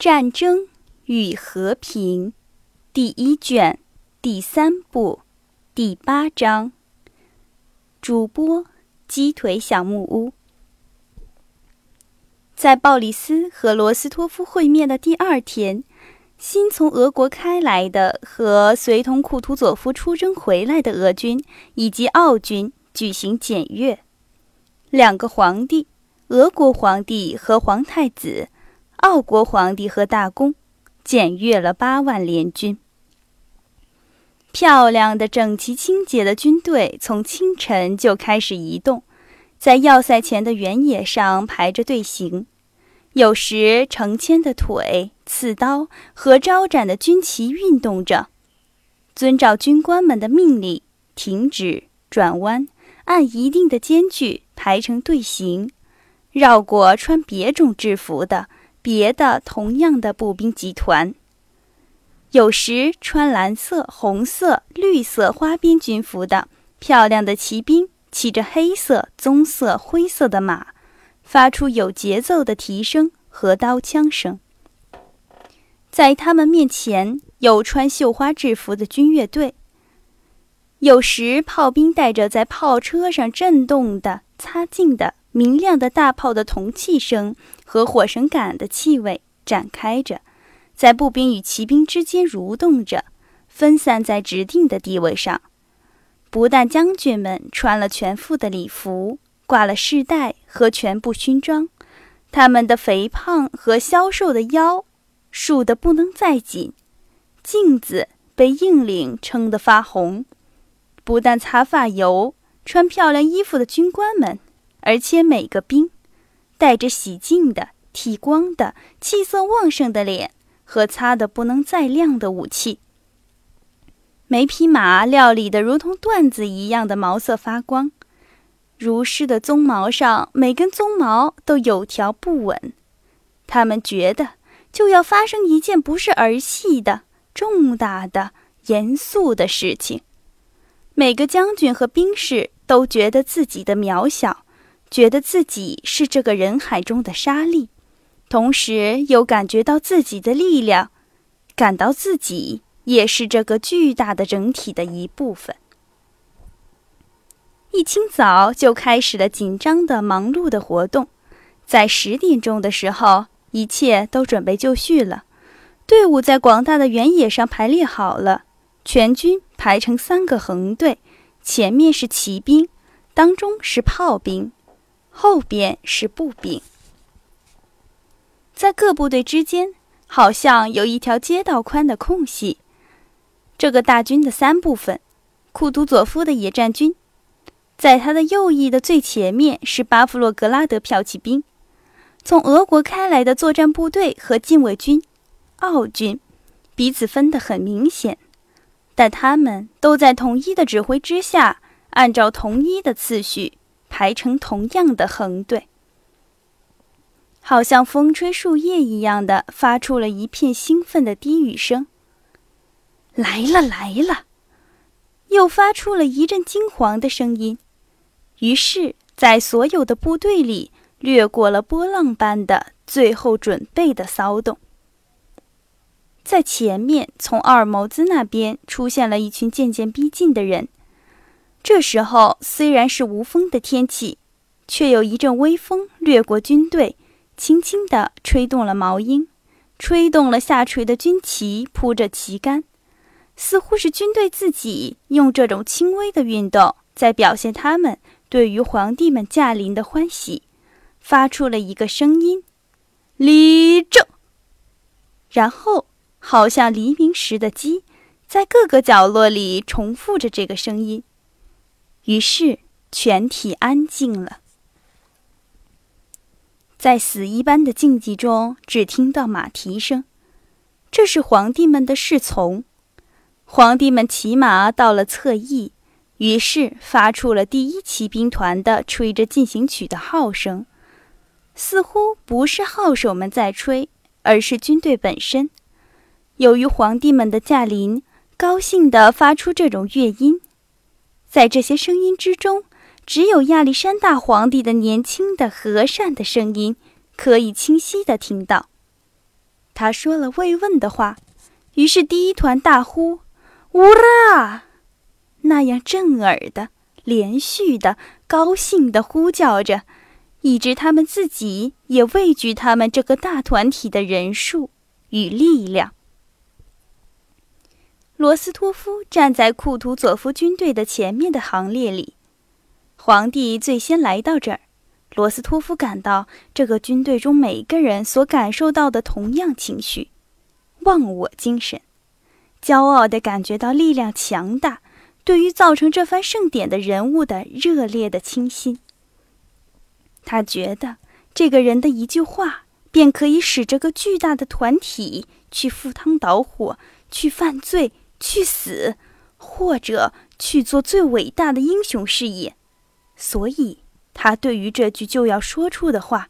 战争与和平，第一卷第三部第八章。主播鸡腿小木屋。在鲍里斯和罗斯托夫会面的第二天，新从俄国开来的和随同库图佐夫出征回来的俄军以及奥军举行检阅。两个皇帝，俄国皇帝和皇太子。奥国皇帝和大公检阅了八万联军。漂亮的、整齐、清洁的军队从清晨就开始移动，在要塞前的原野上排着队形。有时，成千的腿、刺刀和招展的军旗运动着，遵照军官们的命令，停止、转弯，按一定的间距排成队形，绕过穿别种制服的。别的同样的步兵集团，有时穿蓝色、红色、绿色花边军服的漂亮的骑兵，骑着黑色、棕色、灰色的马，发出有节奏的蹄声和刀枪声。在他们面前，有穿绣花制服的军乐队。有时，炮兵带着在炮车上震动的、擦净的。明亮的大炮的铜器声和火绳杆的气味展开着，在步兵与骑兵之间蠕动着，分散在指定的地位上。不但将军们穿了全副的礼服，挂了饰带和全部勋章，他们的肥胖和消瘦的腰竖得不能再紧，镜子被硬领撑得发红。不但擦发油、穿漂亮衣服的军官们。而且每个兵，带着洗净的、剃光的、气色旺盛的脸和擦得不能再亮的武器。每匹马料理得如同缎子一样的毛色发光，如湿的鬃毛上每根鬃毛都有条不紊。他们觉得就要发生一件不是儿戏的重大的、严肃的事情。每个将军和兵士都觉得自己的渺小。觉得自己是这个人海中的沙粒，同时又感觉到自己的力量，感到自己也是这个巨大的整体的一部分。一清早就开始了紧张的、忙碌的活动，在十点钟的时候，一切都准备就绪了。队伍在广大的原野上排列好了，全军排成三个横队，前面是骑兵，当中是炮兵。后边是步兵，在各部队之间好像有一条街道宽的空隙。这个大军的三部分：库图佐夫的野战军，在他的右翼的最前面是巴夫洛格拉德骠骑兵，从俄国开来的作战部队和禁卫军，奥军，彼此分得很明显，但他们都在统一的指挥之下，按照同一的次序。排成同样的横队，好像风吹树叶一样的，发出了一片兴奋的低语声。来了，来了！又发出了一阵惊惶的声音。于是，在所有的部队里，掠过了波浪般的最后准备的骚动。在前面，从阿尔谋兹那边出现了一群渐渐逼近的人。这时候虽然是无风的天气，却有一阵微风掠过军队，轻轻地吹动了毛鹰，吹动了下垂的军旗，铺着旗杆，似乎是军队自己用这种轻微的运动在表现他们对于皇帝们驾临的欢喜，发出了一个声音：“立正。”然后好像黎明时的鸡，在各个角落里重复着这个声音。于是，全体安静了。在死一般的静寂中，只听到马蹄声。这是皇帝们的侍从。皇帝们骑马到了侧翼，于是发出了第一骑兵团的吹着进行曲的号声。似乎不是号手们在吹，而是军队本身。由于皇帝们的驾临，高兴地发出这种乐音。在这些声音之中，只有亚历山大皇帝的年轻的和善的声音可以清晰地听到。他说了慰问的话，于是第一团大呼：“乌拉！”那样震耳的、连续的、高兴的呼叫着，以致他们自己也畏惧他们这个大团体的人数与力量。罗斯托夫站在库图佐夫军队的前面的行列里，皇帝最先来到这儿。罗斯托夫感到这个军队中每个人所感受到的同样情绪，忘我精神，骄傲地感觉到力量强大，对于造成这番盛典的人物的热烈的倾心。他觉得这个人的一句话便可以使这个巨大的团体去赴汤蹈火，去犯罪，去死，或者去做最伟大的英雄事业，所以。他对于这句就要说出的话，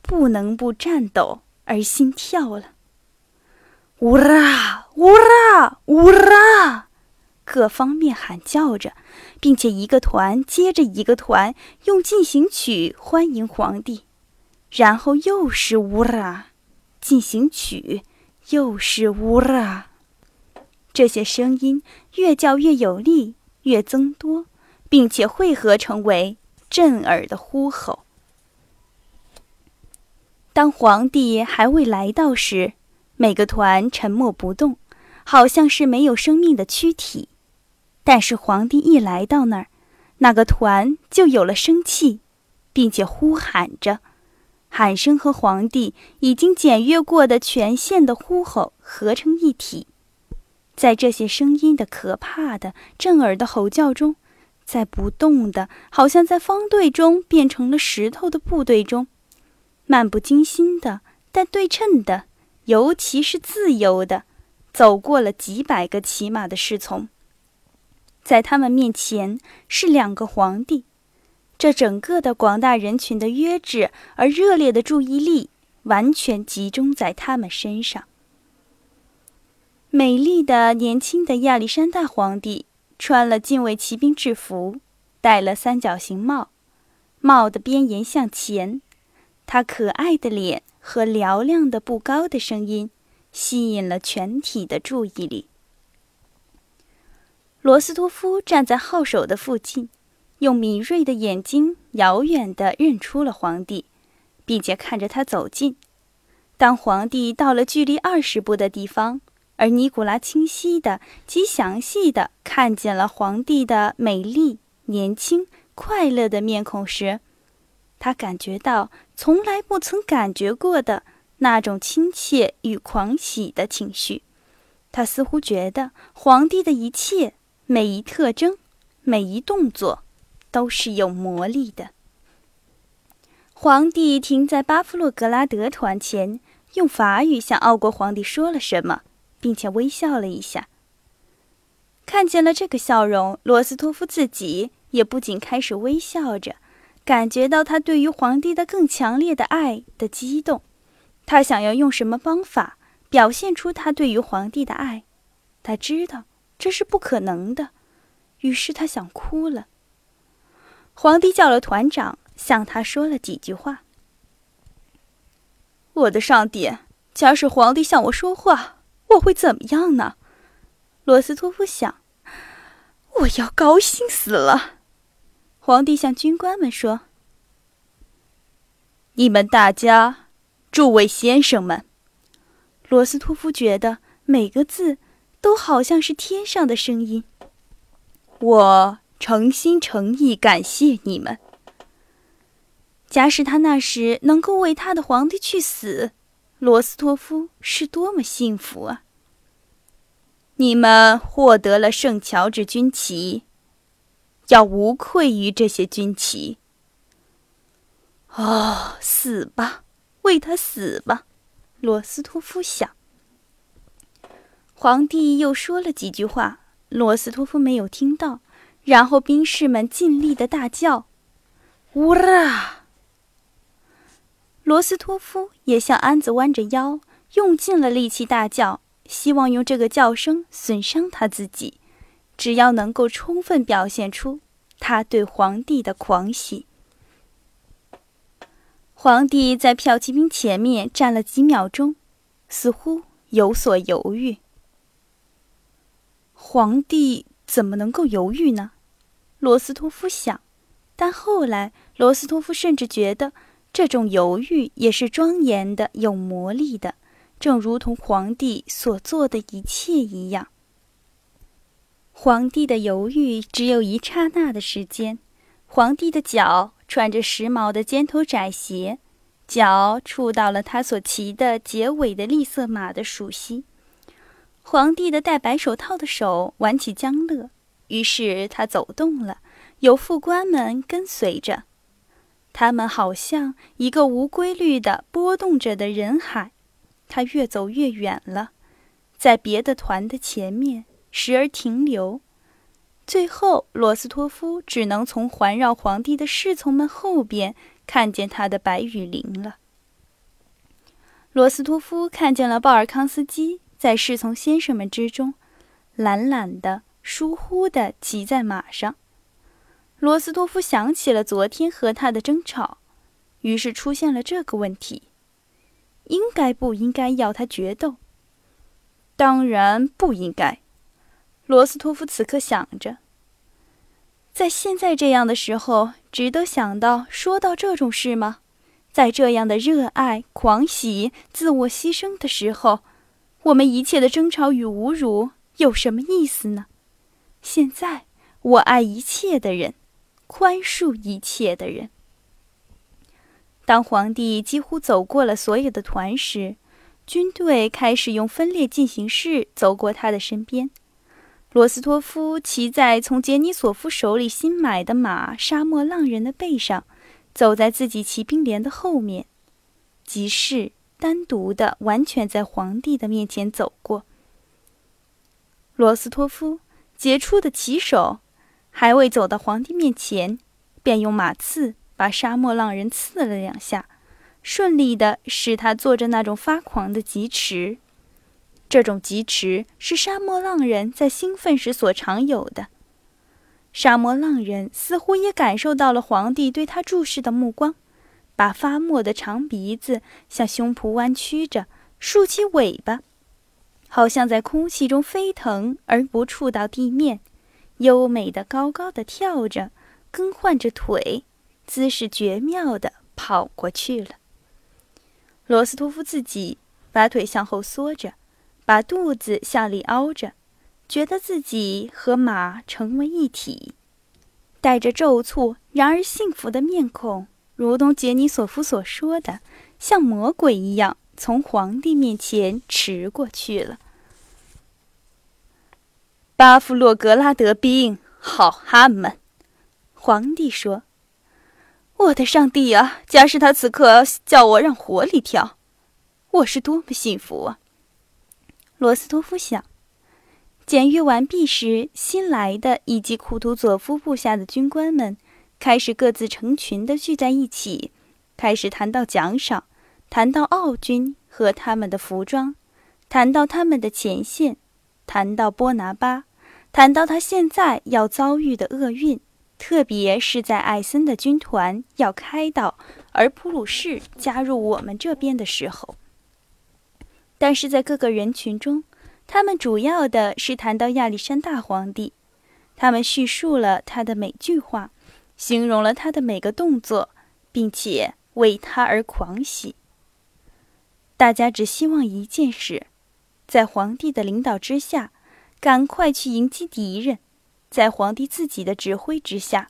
不能不颤抖而心跳了。乌拉乌拉乌拉，各方面喊叫着，并且一个团接着一个团用进行曲欢迎皇帝，然后又是乌拉，进行曲又是乌拉，这些声音越叫越有力，越增多，并且汇合成为。震耳的呼吼。当皇帝还未来到时，每个团沉默不动，好像是没有生命的躯体；但是皇帝一来到那儿，那个团就有了生气，并且呼喊着，喊声和皇帝已经检阅过的全线的呼吼合成一体。在这些声音的可怕的震耳的吼叫中。在不动的，好像在方队中变成了石头的部队中，漫不经心的，但对称的，尤其是自由的，走过了几百个骑马的侍从。在他们面前是两个皇帝，这整个的广大人群的约制而热烈的注意力完全集中在他们身上。美丽的年轻的亚历山大皇帝。穿了禁卫骑兵制服，戴了三角形帽，帽的边沿向前。他可爱的脸和嘹亮的不高的声音吸引了全体的注意力。罗斯托夫站在号手的附近，用敏锐的眼睛遥远地认出了皇帝，并且看着他走近。当皇帝到了距离二十步的地方。而尼古拉清晰的、极详细的看见了皇帝的美丽、年轻、快乐的面孔时，他感觉到从来不曾感觉过的那种亲切与狂喜的情绪。他似乎觉得皇帝的一切、每一特征、每一动作都是有魔力的。皇帝停在巴夫洛格拉德团前，用法语向奥国皇帝说了什么。并且微笑了一下。看见了这个笑容，罗斯托夫自己也不仅开始微笑着，感觉到他对于皇帝的更强烈的爱的激动。他想要用什么方法表现出他对于皇帝的爱？他知道这是不可能的，于是他想哭了。皇帝叫了团长，向他说了几句话。我的上帝，假使皇帝向我说话。我会怎么样呢？罗斯托夫想。我要高兴死了。皇帝向军官们说：“你们大家，诸位先生们。”罗斯托夫觉得每个字都好像是天上的声音。我诚心诚意感谢你们。假使他那时能够为他的皇帝去死。罗斯托夫是多么幸福啊！你们获得了圣乔治军旗，要无愧于这些军旗。哦，死吧，为他死吧！罗斯托夫想。皇帝又说了几句话，罗斯托夫没有听到。然后兵士们尽力的大叫：“乌拉！”罗斯托夫也向安子弯着腰，用尽了力气大叫，希望用这个叫声损伤他自己，只要能够充分表现出他对皇帝的狂喜。皇帝在骠骑兵前面站了几秒钟，似乎有所犹豫。皇帝怎么能够犹豫呢？罗斯托夫想。但后来，罗斯托夫甚至觉得这种犹豫也是庄严的、有魔力的，正如同皇帝所做的一切一样。皇帝的犹豫只有一刹那的时间。皇帝的脚穿着时髦的尖头窄鞋，脚触到了他所骑的结尾的栗色马的熟悉。皇帝的戴白手套的手玩起江乐，于是他走动了。有副官们跟随着，他们好像一个无规律的波动着的人海。他越走越远了，在别的团的前面，时而停留。最后，罗斯托夫只能从环绕皇帝的侍从们后边看见他的白羽翎了。罗斯托夫看见了鲍尔康斯基在侍从先生们之中，懒懒的、疏忽的骑在马上。罗斯托夫想起了昨天和他的争吵，于是出现了这个问题：应该不应该要他决斗？当然不应该。罗斯托夫此刻想着，在现在这样的时候，值得想到说到这种事吗？在这样的热爱、狂喜、自我牺牲的时候，我们一切的争吵与侮辱有什么意思呢？现在，我爱一切的人。宽恕一切的人。当皇帝几乎走过了所有的团时，军队开始用分裂进行式走过他的身边。罗斯托夫骑在从杰尼索夫手里新买的马——沙漠浪人的背上，走在自己骑兵连的后面，即是单独的、完全在皇帝的面前走过。罗斯托夫，杰出的骑手。还未走到皇帝面前，便用马刺把沙漠浪人刺了两下，顺利的使他做着那种发狂的疾驰。这种疾驰是沙漠浪人在兴奋时所常有的。沙漠浪人似乎也感受到了皇帝对他注视的目光，把发墨的长鼻子向胸脯弯曲着，竖起尾巴，好像在空气中飞腾而不触到地面。优美的高高的跳着，更换着腿，姿势绝妙的跑过去了。罗斯托夫自己把腿向后缩着，把肚子向里凹着，觉得自己和马成为一体，带着皱蹙然而幸福的面孔，如同杰尼索夫所说的，像魔鬼一样从皇帝面前驰过去了。巴夫洛格拉德兵，好汉们！皇帝说：“我的上帝啊！假使他此刻叫我让火里跳，我是多么幸福啊！”罗斯托夫想。检阅完毕时，新来的以及库图佐夫部下的军官们开始各自成群的聚在一起，开始谈到奖赏，谈到奥军和他们的服装，谈到他们的前线，谈到波拿巴。谈到他现在要遭遇的厄运，特别是在艾森的军团要开到，而普鲁士加入我们这边的时候。但是在各个人群中，他们主要的是谈到亚历山大皇帝，他们叙述了他的每句话，形容了他的每个动作，并且为他而狂喜。大家只希望一件事，在皇帝的领导之下。赶快去迎击敌人，在皇帝自己的指挥之下，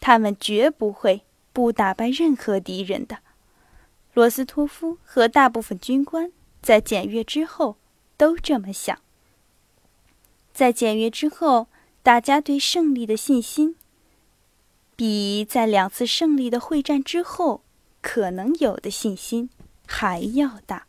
他们绝不会不打败任何敌人的。罗斯托夫和大部分军官在检阅之后都这么想。在检阅之后，大家对胜利的信心，比在两次胜利的会战之后可能有的信心还要大。